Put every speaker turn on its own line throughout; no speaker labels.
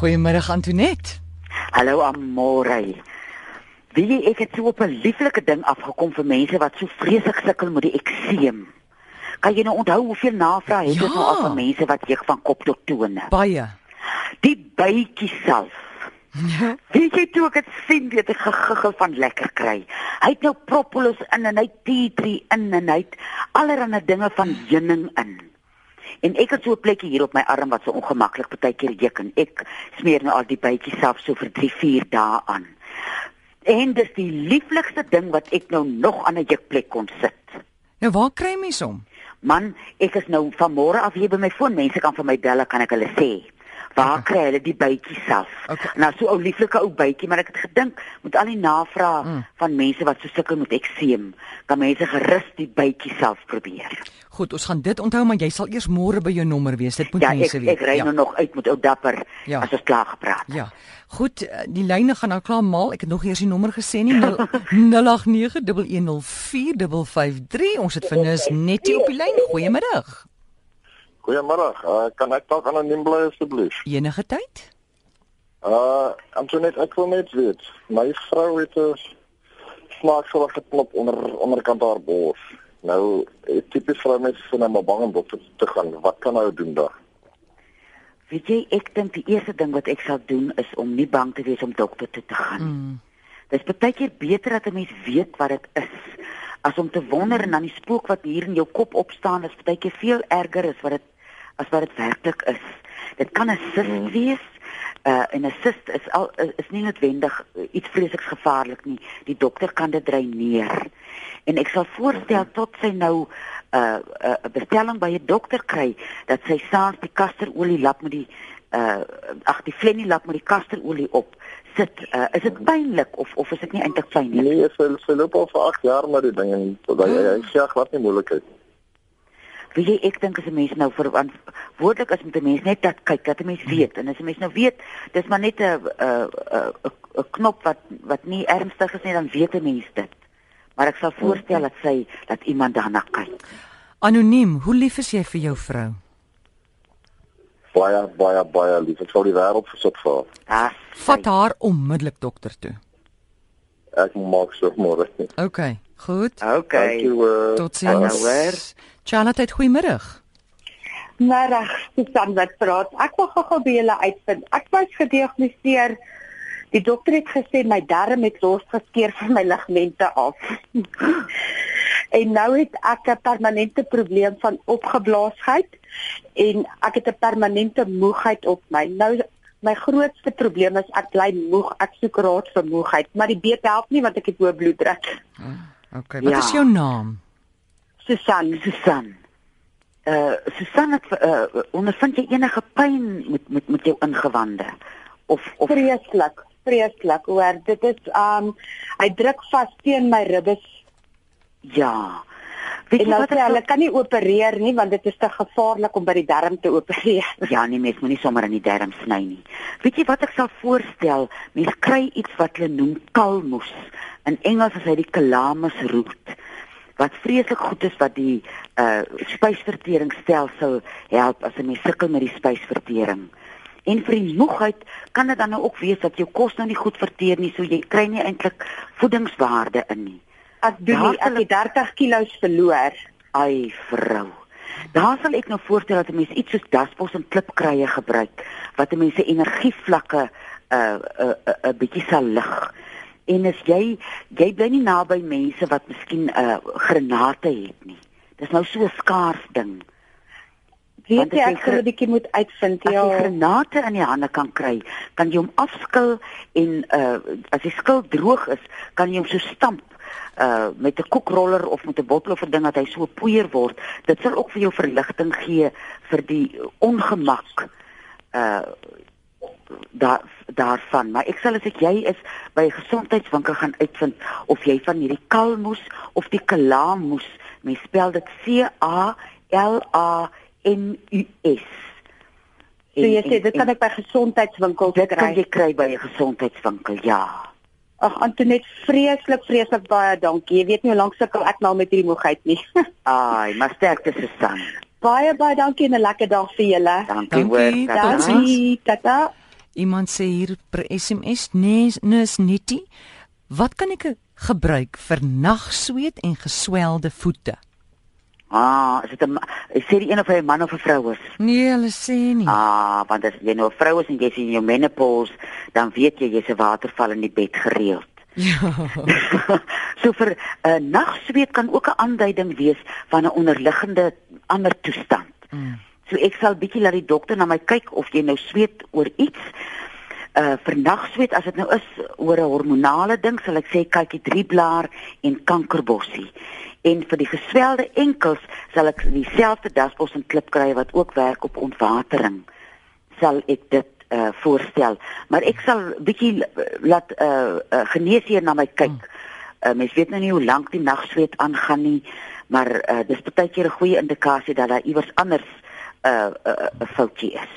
Goeiemôre Antoinette.
Hallo Amore. Wie jy ek het so op 'n lieflike ding afgekom vir mense wat so vreeslik sukkel met die ekseem. Kan jy nou onthou hoeveel navrae het
Ja.
ons nou al van mense wat jeug van kop tot tone?
Baie.
Die bytjie self.
Ja.
Weet jy toe ek dit sien, weet ek gegiggel van lekker kry. Hy het nou propolis in en hy het tea tree in en hy het allerlei dinge van heuning in. En ek het so 'n plekkie hier op my arm wat so ongemaklik partykeer juk en ek smeer nou al die bytjies self so vir 3, 4 dae aan. En dis die lieflikste ding wat ek nou nog aan 'n jukplek kon sit.
Nou waar kry mens hom?
Man, ek is nou van môre af hier by my foon. Mense kan vir my bel, kan ek hulle sê. Waar
Okay.
kry hulle die bytjie self?
Okay.
Nou so 'n ou lieflike ou bytjie, maar ek het gedink met al die navrae
Mm.
van mense wat so sukkel met ekseem, kan mense gerus die bytjie self probeer.
Goed, ons gaan dit onthou, maar jy sal eers môre by jou nommer wees. Dit moet
Ja, ek
mense weet.
ek ry
ja.
nou nog uit met ou dapper
Ja.
as ons klaar gepraat.
Ja. Goed, eh, die lyne gaan nou klaar maal. Ek het nog eers die nommer gesê nie 0891104553. Ons het Venus net hier op die lyn. Goeiemiddag.
Goeiemôre. Uh, kan ek dalk anoniem bly asseblief?
Enige tyd?
Uh, Antoinette, ek wil net weet, my vrou het 'n snaakselike knop onder onderkant haar bors. Nou, eh, tipies vrou mense sien nou maar bang om dokter toe te gaan. Wat kan hy doen daar?
Weet jy, ek dink die eerste ding wat ek sal doen is om nie bang te wees om dokter toe te gaan.
Mm.
Dis baie keer beter dat 'n mens weet wat dit is as om te wonder en dan die spook wat hier in jou kop opstaan is baie keer veel erger as wat dit as wat dit werklik is. Dit kan 'n sist wees. Uh en 'n sist is al is, is nie noodwendig uh, iets vreesliks gevaarlik nie. Die dokter kan dit dreineer. En ek sal voorstel tot sy nou 'n uh, 'n uh, bestelling by 'n dokter kry dat sy saans die kasterolie lap met die uh ag die flennie lap met die kasterolie op sit. Uh, is dit pynlik of of is dit nie eintlik fyn nie?
Nee, sy sy loop al vir 8 jaar met die ding en hy hy, hy sê glad nie moeilikheid. nie.
Weet jy, ek dink as 'n mens nou verantwoordelik is met 'n mens net dat kyk dat 'n mens weet en as 'n mens nou weet, dis maar net 'n 'n 'n knop wat wat nie ernstig is nie, dan weet 'n mens dit. Maar ek sal voorstel dat sy dat iemand daarna kyk.
Anoniem, hoe lief is jy vir jou vrou?
Baie baie baie lief. Ek sal die wêreld versit vir haar.
Daar's
Vat haar onmiddellik dokter toe.
Ek maak so môre.
OK, goed.
Okay.
Dankie hoor.
Totsiens.
Hallo, hoor.
Charlotte, goeiemiddag.
Middag, Susan wat praat. Ek wil gou-gou by julle uitvind. Ek was gediagnoseer. Die dokter het gesê my darm het losgeskeur van my ligamente af. en nou het ek 'n permanente probleem van opgeblaasheid en ek het 'n permanente moegheid op my. Nou my grootste probleem is ek bly moeg. Ek soek raad vir moegheid, maar die beet help nie want ek het hoë bloeddruk.
OK, wat
Ja.
is jou naam?
Susan, Susan. Uh Susan, het, uh, ondervind jy enige pyn met met met jou ingewande? Of of
Vreeslik, vreeslik. Hoor, dit is um hy druk vas teen my ribbes
ja. Weet
En
jy
nou
wat
sê hulle kan nie opereer nie want dit is te gevaarlik om by die darm te opereer.
Ja, nee, mens moenie sommer in die darm sny nie. Weet jy wat ek sal voorstel? Mens kry iets wat hulle noem kalmoes. In Engels is hy die calamus root wat vreeslik goed is wat die uh spysverteringsstelsel help as 'n mens sukkel met die spysvertering. En vir die moegheid kan dit dan nou ook wees dat jou kos nou nie goed verteer nie, so jy kry nie eintlik voedingswaarde in nie.
Ek doen nie, ek het 30 kg verloor.
Ai vrou. Daar sal ek nou voorstel dat 'n mens iets soos daspos en klipkruie gebruik wat 'n mens se energievlakke 'n uh, 'n uh, 'n uh, uh, bietjie sal lig. En as jy jy bly nie naby mense wat miskien 'n uh, granate het nie. Dis nou so 'n skaars ding.
Weet jy
as jy
ek sal 'n bietjie moet uitvind.
As
Ja.
jy granate in die hande kan kry, kan jy hom afskil en uh as die skil droog is, kan jy hom so stamp uh met 'n koekroller of met 'n bottel of 'n ding dat hy so poeier word. Dit sal ook vir jou verligting gee vir die ongemak uh daar daarvan. Maar ek sal as ek jy is by 'n gesondheidswinkel gaan uitvind of jy van hierdie kalmoes of die kalamoes, mens spel dit C A L A N U S.
So jy sê dit kan ek by gesondheidswinkels
dit kan jy
kry.
kry by 'n gesondheidswinkel. Ja.
Ag Antoinette, vreeslik vreeslik baie dankie. Jy weet nie hoe lank sukkel ek nou met hierdie moegheid nie.
Ai, maar sterkte Susan.
baie baie dankie en 'n lekker dag vir julle.
Dankie hoor.
Dankie. Tata.
Iemand sê hier per SMS, nee, nis netie. Wat kan ek gebruik vir nagsweet en geswelde voete?
Ah, is dit 'n sê die een of hy 'n man of 'n vrou is?
Nee, hulle sê nie.
Ah, want as jy nou 'n vrou is en jy's in jou menopause, dan weet jy jy's 'n waterval in die bed gereeld.
Ja.
so vir 'n uh, nagsweet kan ook 'n aanduiding wees van 'n onderliggende ander toestand.
Mm.
So ek sal bietjie laat die dokter na my kyk of jy nou sweet oor iets. Uh vir nagsweet as dit nou is oor 'n hormonale ding, sal ek sê kykie drieblaar en kankerbossie. En vir die geswelde enkels sal ek dieselfde dasbos en klip kry wat ook werk op ontwatering. Sal ek dit uh voorstel. Maar ek sal bietjie laat uh, uh geneesheer na my kyk. Uh, mens weet nou nie hoe lank die nagsweet aangaan nie, maar uh dis baie keer 'n goeie indikasie dat daar iewers anders 'n uh, 'n uh, uh, foutjie is.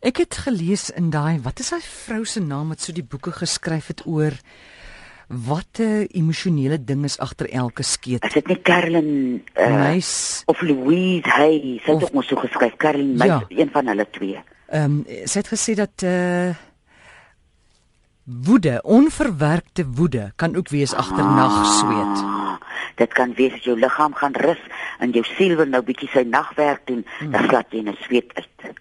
Ek het gelees in daai wat is daai vrou se naam wat so die boeke geskryf het oor watte emosionele ding is agter elke skeet.
Is dit nie Carolyn uh,
Nice.
of Louise Hay? Sy het ook mos so geskryf, Carolyn, ja.
Ja.
een van hulle twee.
Ehm um, sy het gesê dat uh woede, onverwerkte woede kan ook wees agter nagsweet.
Ah, dit kan wees as jou liggaam gaan rus en jou siel wil nou bietjie sy nagwerk doen,
Hmm.
dan slaap jy 'n sweet uit.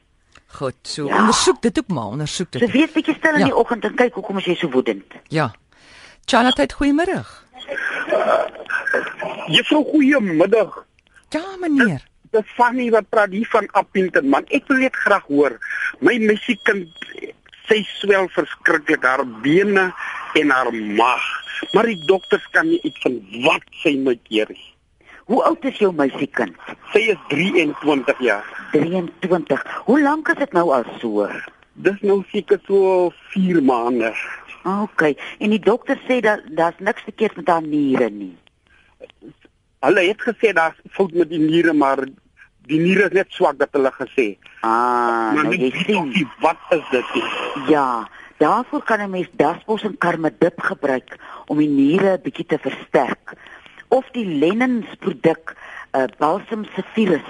Goed, so
Ja.
ondersoek dit ook maar, ondersoek
So
dit.
wees bietjie stil in
Ja.
die oggend en kyk hoekom is jy so woedend.
Ja. Charlotte, goeiemôre.
Juffrou goeiemiddag.
Ja, meneer.
Dis Fanny wat praat hier van Appington man. Ek wil net graag hoor. My meisiekind sy swel verskriklik haar bene en haar maag. Maar die dokters kan nie iets van wat sy my keer nie.
Hoe oud is jou meisiekind?
Sy is 23 jaar.
23. Hoe lank is dit nou al so?
Dis nou seker so 4 maande.
OK. En die dokter sê dat daar's niks verkeerd met haar niere nie.
Hulle het gesê daar's fout met die niere, maar die niere is net swak dat hulle gesê.
Ah,
maar
nou jy sien.
die- wat is dit?
Ja, daarvoor kan 'n mens dasbos en karmedip gebruik om die niere 'n bietjie te versterk. Of die Lennens produk, uh, Balsam Zephyrus.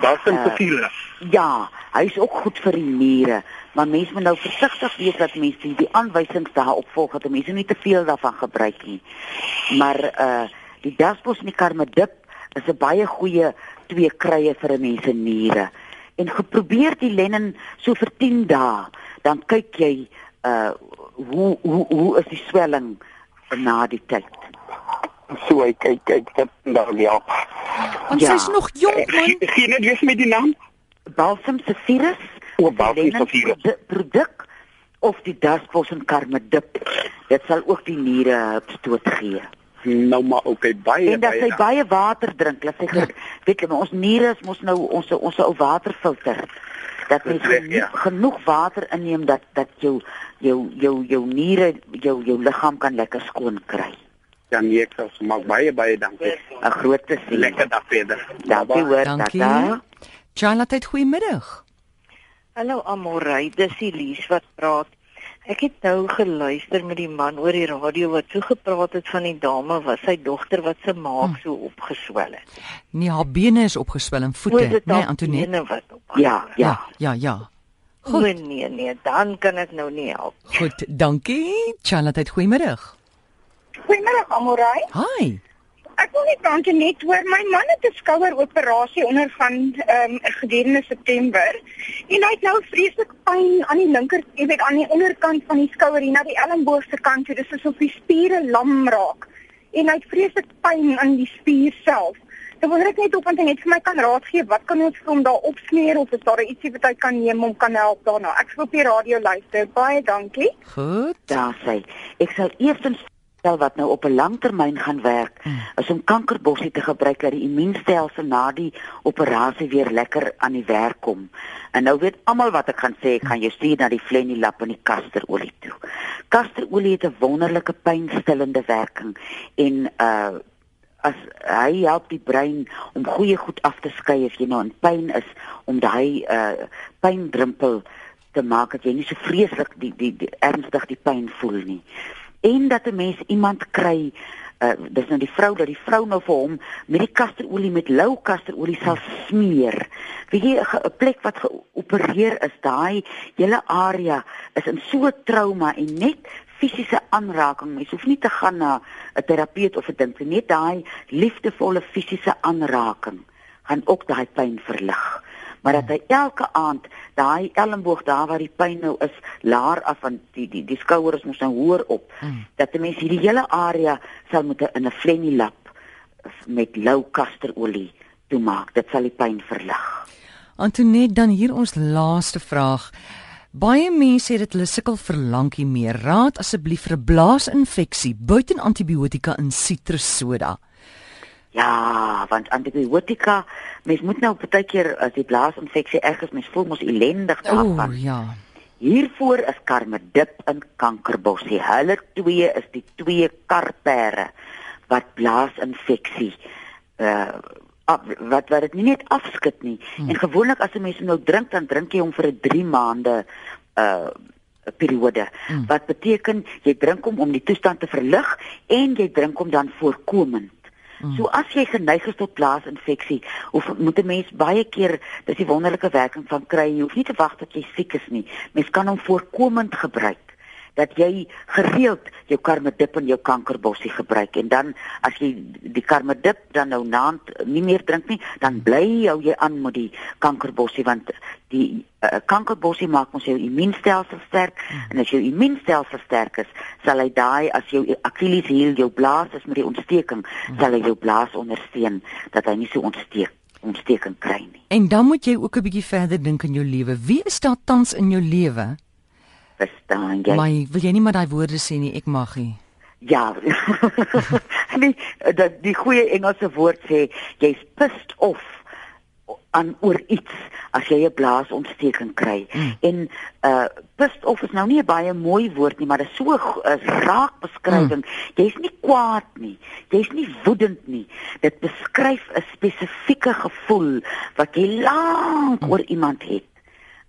Daar's 'n
Eh,
te veel.
Ja, hy is ook goed vir die niere, maar mense moet nou versigtig wees dat mense die, die aanwysings daarop volg dat mense nie te veel daarvan gebruik nie. Maar uh die dasbos en die karmedip is 'n baie goeie twee krye vir 'n mens se niere. En geprobeer die Lennon so vir 10 dae, dan kyk jy uh hoe hoe hoe is die swelling na die tyd.
So hy kyk kyk dit daar ja.
Want
Ja.
sy's nog jonk man.
Geen geen net weet met die naam.
Balsam Zephyrus
O,
of die
Balsam
produ- produk of die dasbos en karmedip. Dit sal ook die niere 'n hupstoot gee.
Nou maar okay baie
en dat sy
baie.
baie water drink, laat sy
Ja.
weet jy, maar ons niere is mos nou ons ons ou waterfilter. Dat
Dis reg,
genoeg,
ja.
genoeg water inneem dat dat jou jou jou jou niere jou jou liggaam kan lekker skoon kry.
Ja nee, ek sal maar baie baie dankie.
'n Groot plesier.
Lekker dag verder.
Dankie hoor.
Dankie.
tata.
Charlotte, goeiemiddag.
Hallo Amorey, dis Elise wat praat. Ek het nou geluister met die man oor die radio wat so gepraat het van die dame wat sy dogter wat se maag
Hm.
so opgeswel het.
Nee, haar bene is opgeswel en voete, nee, Antoinette.
Ja, ja.
Ja, ja, ja. Goed.
nee nee, dan kan ek nou nie help.
Goed, dankie. Charlotte, goeiemiddag.
Goeiemôre Amorey.
Hi.
Ek wil net dankie net hoor my man het 'n skoueroperasie ondergaan ehm um, gedurende September en hy het nou vreeslik pyn aan die linker, jy weet aan die onderkant van die skouer hier na die elmboogste kant toe. Dis asof die spiere lam raak. En hy het vreeslik pyn aan die spier self. Dan wil ek net op want hy net vir my kan raad gee wat kan ons vir hom daar opsmeer of is daar ietsie wat hy kan neem om kan help daarna. Ek sal op die radio luister. Baie dankie.
Goed.
Daar sê ek sal eerstens stel wat nou op 'n langtermyn gaan werk is om kankerbossie te gebruik dat die immuunstelsel na die operasie weer lekker aan die werk kom. En nou weet almal wat ek gaan sê, ek gaan jou stuur na die Flenilap en die kasterolie toe. Kasterolie het 'n wonderlike pynstillende werking en uh as hy help die brein om goeie goed af te skei as jy nou in pyn is om daai uh pyndrumpel te maak dat jy nie so vreeslik die die, die ernstig die pyn voel nie. En dat 'n mens iemand kry uh dis nou die vrou dat die vrou nou vir hom met die kasterolie met lou kasterolie sal smeer. Weet jy 'n plek wat geopereer is, daai hele area is in so trauma en net fisiese aanraking. Mens hoef nie te gaan na 'n terapeut of 'n ding nie, net daai liefdevolle fisiese aanraking gaan ook daai pyn verlig maar dat hy elke aand daai elmboog daar waar die pyn nou is laer af van die die die skouers moet nou hoër op mm. dat die mens hierdie hele area sal moet in 'n flennie lap met lou kasterolie toemaak dit sal die pyn verlig
Antoinette dan hier ons laaste vraag Baie mense sê dit hulle sukkel vir lankie meer. Raad asseblief vir 'n blaasinfeksie buiten antibiotika in sitrussoda.
Ja, want antibiotika, mens moet nou baie keer as die blaasinfeksie erg is, mens voel mos ellendig daarvan.
O, ja.
Hiervoor is karmedip en kankerbossie. Hulle twee is die twee karpere wat blaasinfeksie uh wat wat dit nie net afskud nie. Hmm. En gewoonlik as 'n mens nou drink, dan drink jy hom vir 'n 3 maande uh periode. Hmm. Wat beteken jy drink hom om die toestand te verlig en jy drink hom dan voorkomend. Mm. So as jy geneig is tot blaasinfeksie, of moet 'n mens baie keer dis die wonderlike werking van kry, jy hoef nie te wag tot jy siek is nie. Mens kan hom voorkomend gebruik dat jy gereeld jou karmedip en jou kankerbossie gebruik en dan as jy die karmedip dan nou naand nie meer drink nie, dan bly hou jy aan met die kankerbossie want die uh, kankerbossie maak ons jou immuunstelsel sterk hmm. en as jou immuunstelsel sterk is, sal hy daai as jou Achilles heel jou blaas is met die ontsteking, hmm. sal hy jou blaas ondersteun dat hy nie so ontsteek ontsteking kry nie.
En dan moet jy ook 'n bietjie verder dink in jou lewe. Wie is daar tans in jou lewe
verstaan jy?
Maar wil jy nie maar daai woorde sê nie, ek mag nie.
Ja. nee, dat die goeie Engelse woord sê jy's pissed off aan oor iets as jy 'n blaasontsteking kry. Mm. En uh pissed off is nou nie 'n baie mooi woord nie, maar dit is so 'n raak beskrywing. Mm. Jy's nie kwaad nie. Jy's nie woedend nie. Dit beskryf 'n spesifieke gevoel wat jy lank mm. oor iemand het.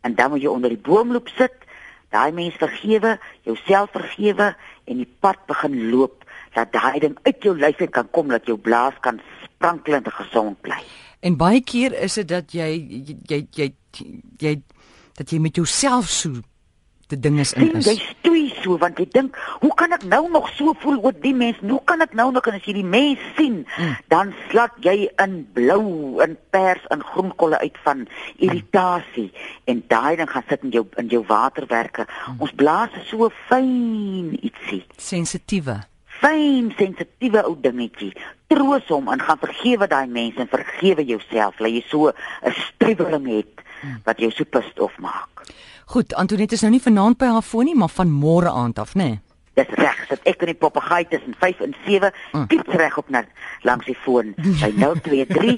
En dan moet jy onder die boomloop sit daai mens vergewe, jouself vergewe en die pad begin loop dat daai ding uit jou lyf kan kom dat jou blaas kan sprankelend en gesond bly.
En baie keer is dit dat jy jy jy jy, jy dat jy met jouself so die ding is in
is. Jy stoei so want jy dink, hoe kan ek nou nog so voel oor die mens? Hoe kan ek nou nog en as jy die mens sien, mm. dan slat jy in blou, in pers, in groenkolle uit van irritasie mm. en daai ding gaan sit in jou in jou waterwerke. Mm. Ons blaas so fyn ietsie,
sensitiewe.
Fyn sensitiewe ou dingetjie. Troos hom en gaan vergewe daai mense en vergewe jouself, dat jy so 'n striweling het mm. wat jou so pist of maak.
Goed, Antoinette is nou nie vanaand by haar foon nie, maar van môre aand af, né? Nee.
Dis reg, sit ek in die papegaai tussen 5 en 7, mm. kiep reg op na langs die foon by 023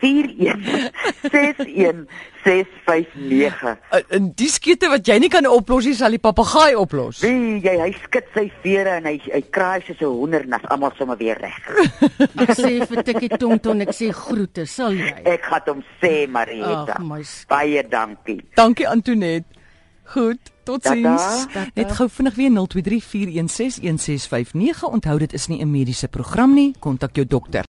41 659.
En die skiete wat jy nie kan oplos nie, sal die papegaai oplos.
Wie jy hy skud sy vere en hy hy kraai soos 'n hoender en as almal sommer weer reg.
ek sê vir Tikkie Tonton, ek sê groete, sal jy?
Ek gaan hom sê, Marita. Baie dankie.
Dankie Antoinette. Goed, totsiens. Net gou vinnig weer 0234161659. Onthou dit is nie 'n mediese program nie. Kontak jou dokter.